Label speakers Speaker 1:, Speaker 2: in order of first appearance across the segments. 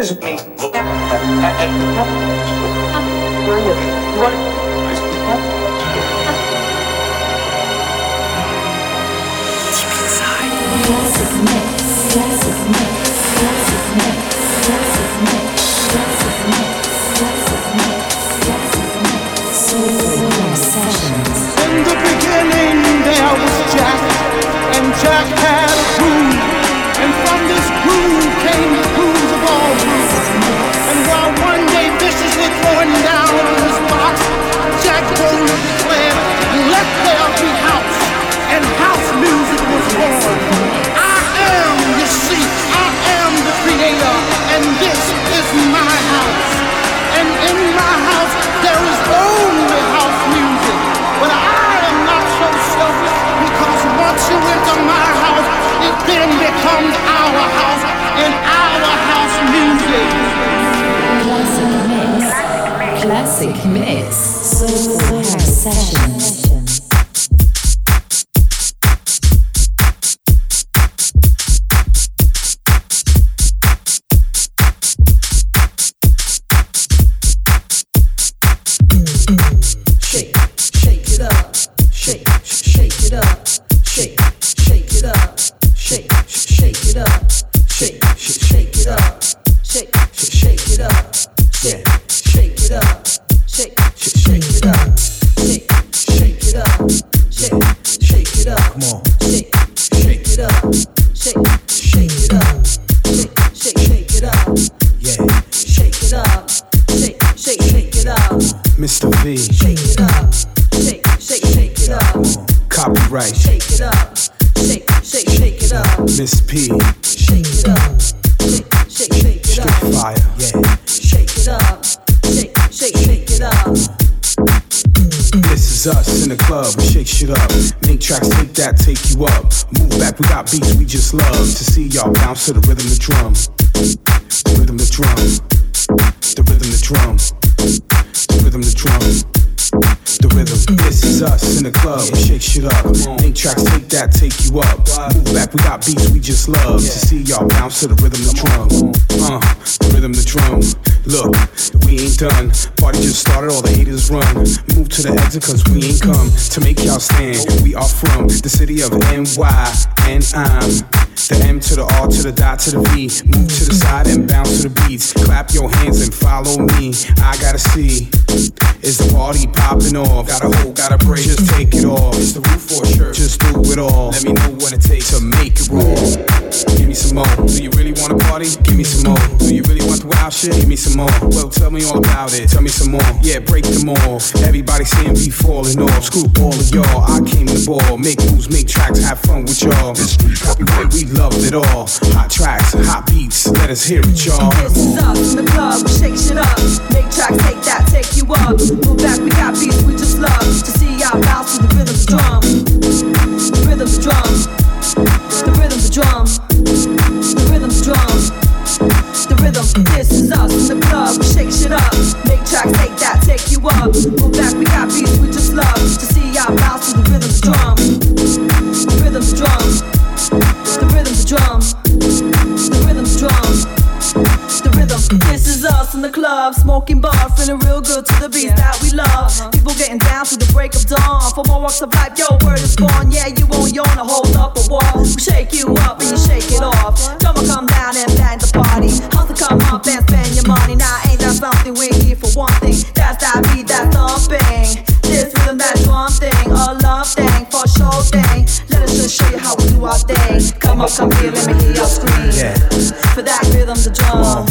Speaker 1: is me.
Speaker 2: becomes our house and our house music.
Speaker 3: Classic mix. Classic mix. So,
Speaker 4: to the rhythm, of the drum. Uh, the rhythm, the drum. Uh, The rhythm. The drum, look, we ain't done. Party just started, all the haters run. Move to the exit, cause we ain't come to make y'all stand. We are from the city of NY, and I'm the M to the R to the dot to the V. Move to the side and bounce to the beats. Clap your hands and follow me. I gotta see. Is the party popping off? Got a hole, got a break, just take it off. It's the roof for sure, just do it all. Let me know what it takes to make it roll. Give me some more. Do you really wanna party? Give me some more. Do you really want the wild shit? Give me some more. Well, tell me all about it. Tell me some more. Yeah, break them off. Everybody seeing me falling off. Screw all of y'all. I came to ball. Make moves, make tracks, have fun with y'all. This copyright, we loved it all. Hot tracks, hot beats. Let us hear it, y'all.
Speaker 5: This is us in the club. We shake shit up. Make tracks, take that, take you Move back, we got beats we just love to see y'all bounce to the rhythm of the drum. The rhythm of drum. The rhythm of drum drum. The rhythm, this is us in the club. We shake shit up, make tracks, take that, take you up. Move back, we got beats we just love to see y'all bounce to the rhythm of drum. In the club, smoking bar, feeling real good to the beats that we love. Uh-huh. People getting down to the break of dawn. For more walks of life, yo, word is born. Yeah, you won't yawn or hold up a wall. We shake you up and you shake it off. Come on, come down and bang the party. Hustle, come up and spend your money. Now, ain't that something we're here for one thing? That's that beat, that thumping. Do our thing. Come up, come here, let me hear your scream.
Speaker 4: Yeah.
Speaker 5: For that rhythm, the drum.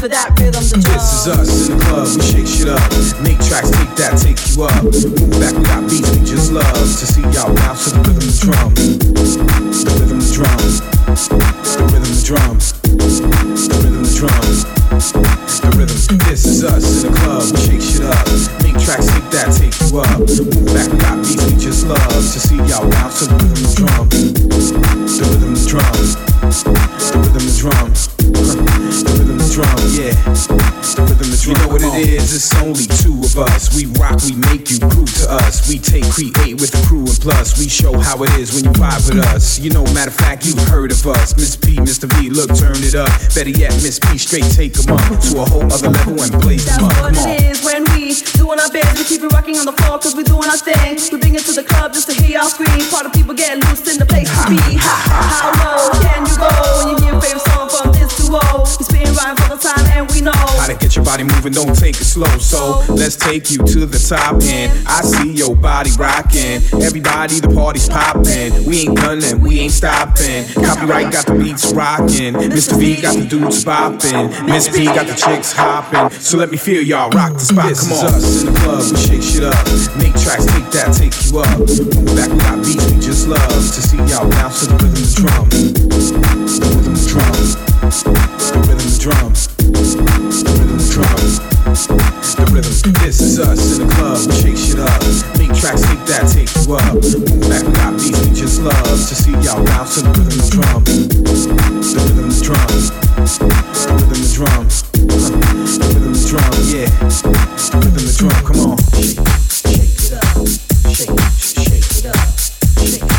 Speaker 5: For that rhythm, the drum.
Speaker 4: This is us in the club, we shake shit up. Make tracks, take that, take you up. Move back, we got beats we just love to see y'all bounce to the rhythm, the drum. The rhythm, the drum. The rhythm, the drum. The rhythm, the drum. The rhythm. This is us in the club, we shake shit up. Make tracks, take that, take you up. Move back, we got beats we just love to see y'all bounce to the rhythm, drum. The rhythm, drum. The rhythm, drum. It is, it's only two of us. We rock, we make you groove to us. We take, create with the crew, and plus, we show how it is when you vibe with us. You know, matter of fact, you've heard of us. Miss P, Mr. V, look, turn it up. Better yet, Miss P, straight take them up to a whole other level and blaze them up.
Speaker 5: That's what it is when we doing our best. We keep it rocking on the floor, cause we doing our thing. We bring it to the club just to hear y'all scream. Part of people get loose in the place to be. How low can you go when you hear a favorite song from this duo? We spin rhymes all the time and we know
Speaker 4: how to get your body moving, don't take it slow. So let's take you to the top and I see your body rocking. Everybody, the party's popping. We ain't done and we ain't stopping. Copyright got the beats rocking. Mr. V got the dudes bopping. Miss P got the chicks hopping. So let me feel y'all rock the spot. This Come on. us in the club, we shake shit up. Make tracks, take that, take you up. Move back, we got beats we just love to see y'all bounce to the rhythm of the drum. The rhythm of the drum. The rhythm of the drum. The rhythm of the drum. The rhythm. This is us in the club, shake shit up. Make tracks, take that, take you up. Move back, we got beats we just love to see y'all bounce to the rhythm of the drum. The rhythm of the drum. The rhythm of the drum. The rhythm of the drum, yeah. The rhythm of the drum, come on. Shake, shake it up. Shake, shake it up. Shake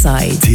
Speaker 6: Deep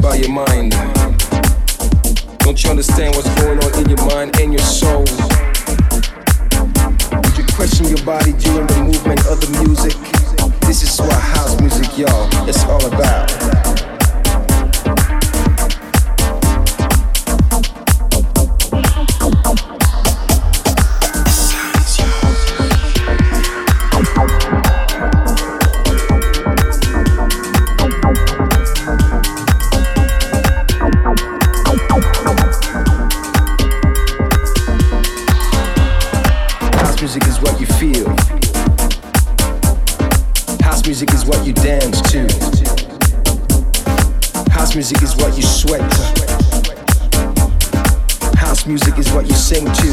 Speaker 6: by your mind. Don't you understand what's going on in your
Speaker 7: mind and your soul? Did you question your body during the movement of the music? This is what house music, y'all, it's all about. sing to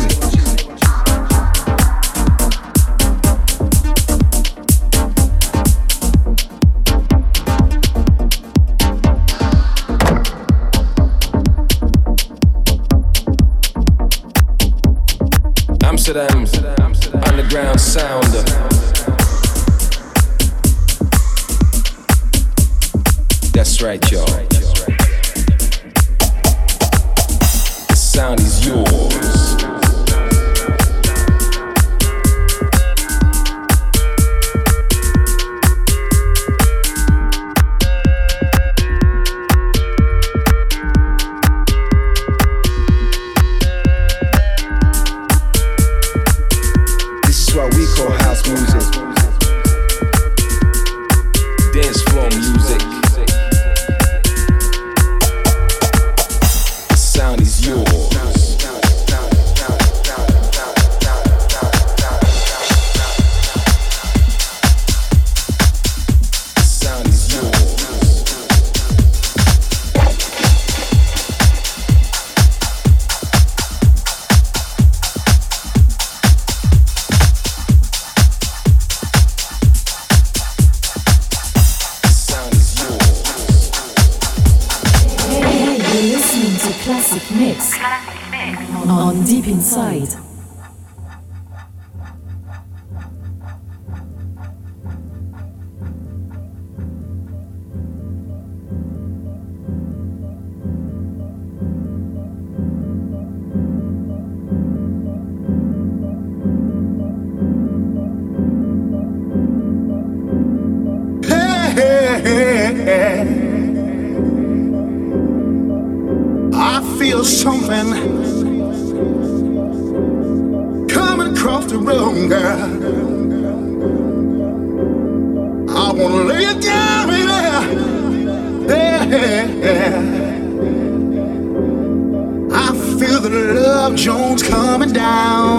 Speaker 8: feel something coming across the room, girl. I wanna lay it down, baby. Yeah. I feel the love Jones coming down.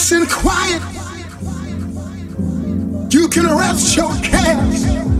Speaker 8: and
Speaker 9: quiet.
Speaker 3: You can rest your cares.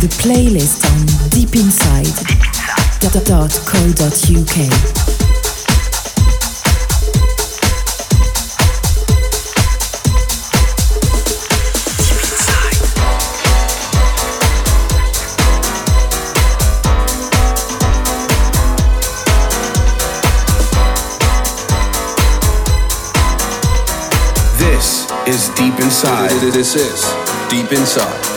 Speaker 3: The playlist on Deep deepinside.co.uk.
Speaker 4: is deep inside.
Speaker 9: This is deep inside.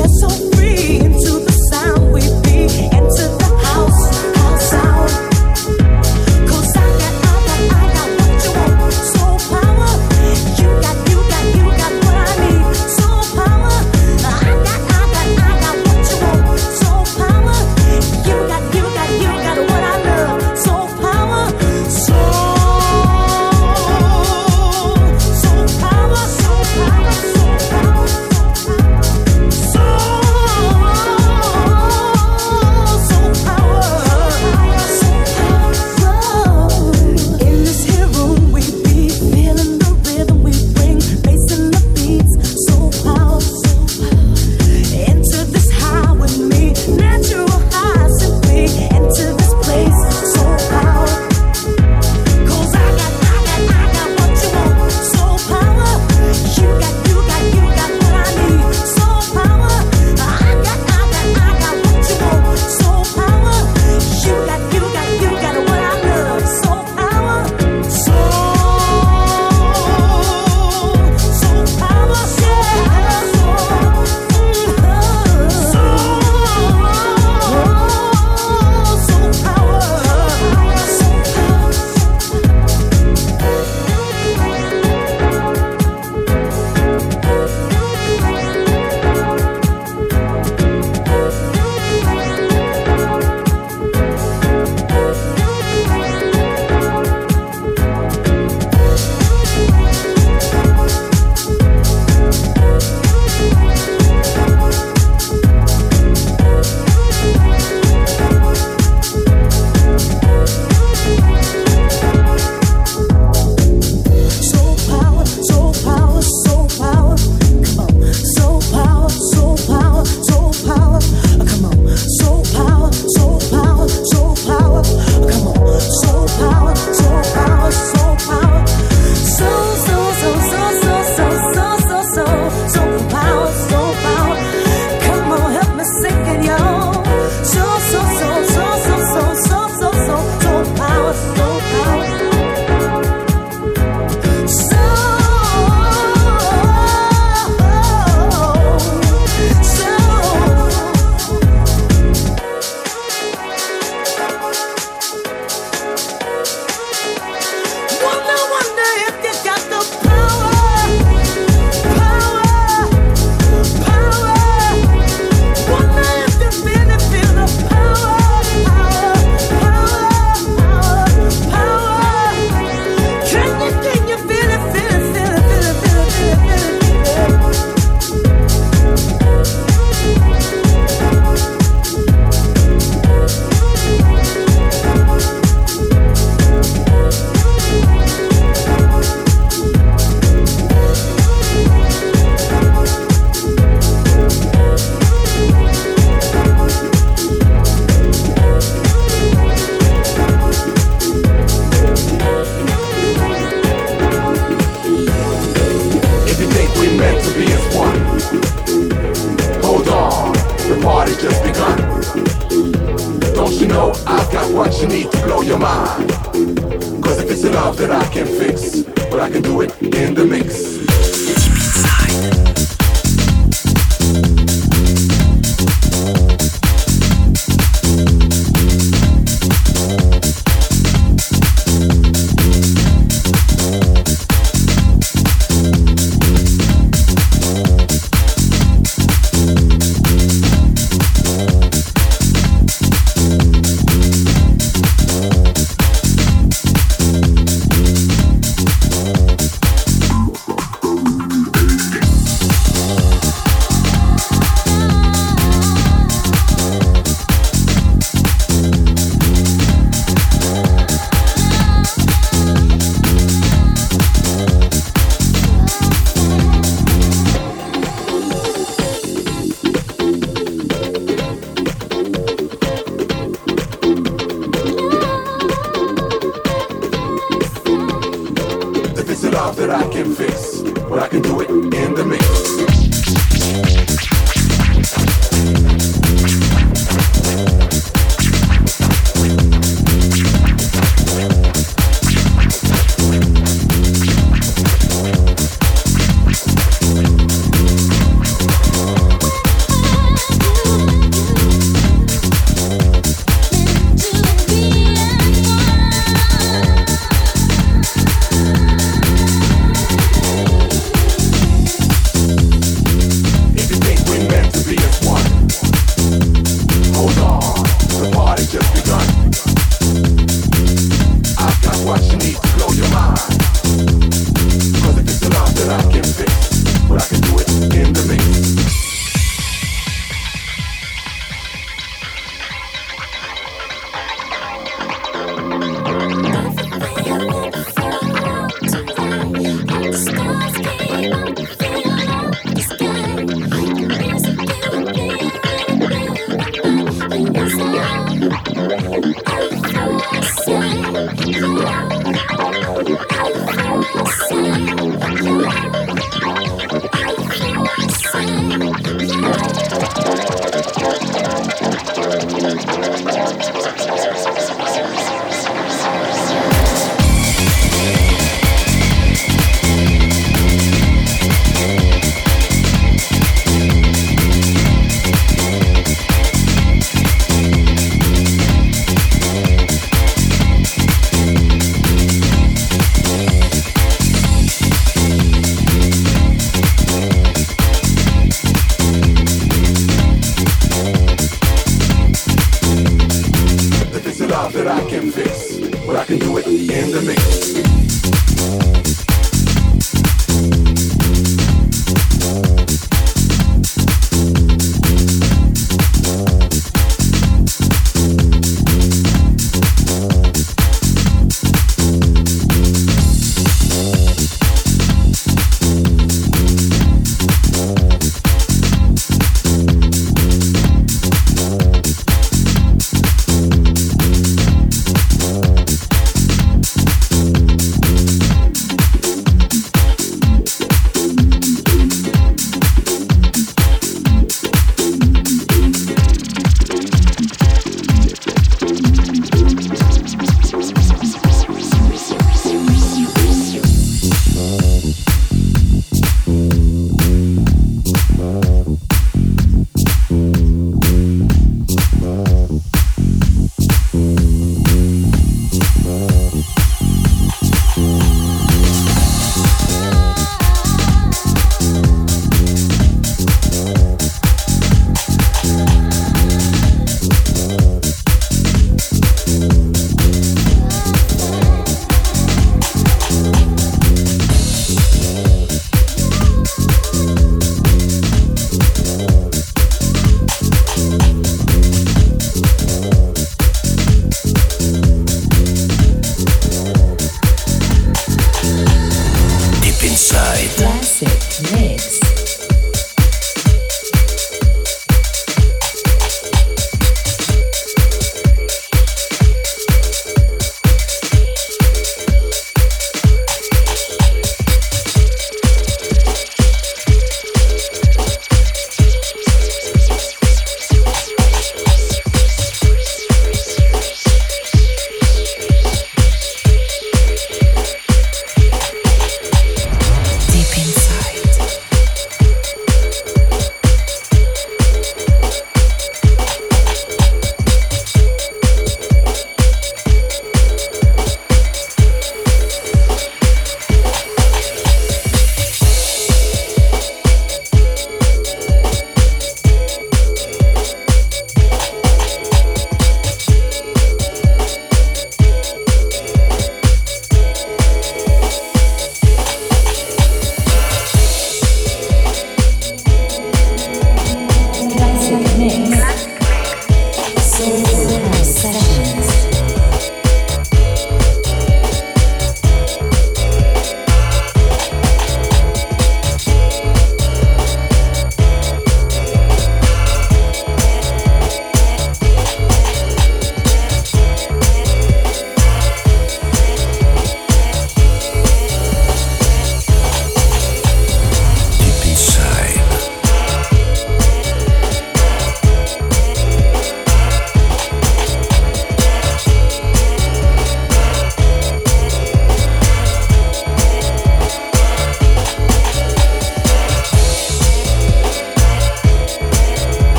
Speaker 7: coração.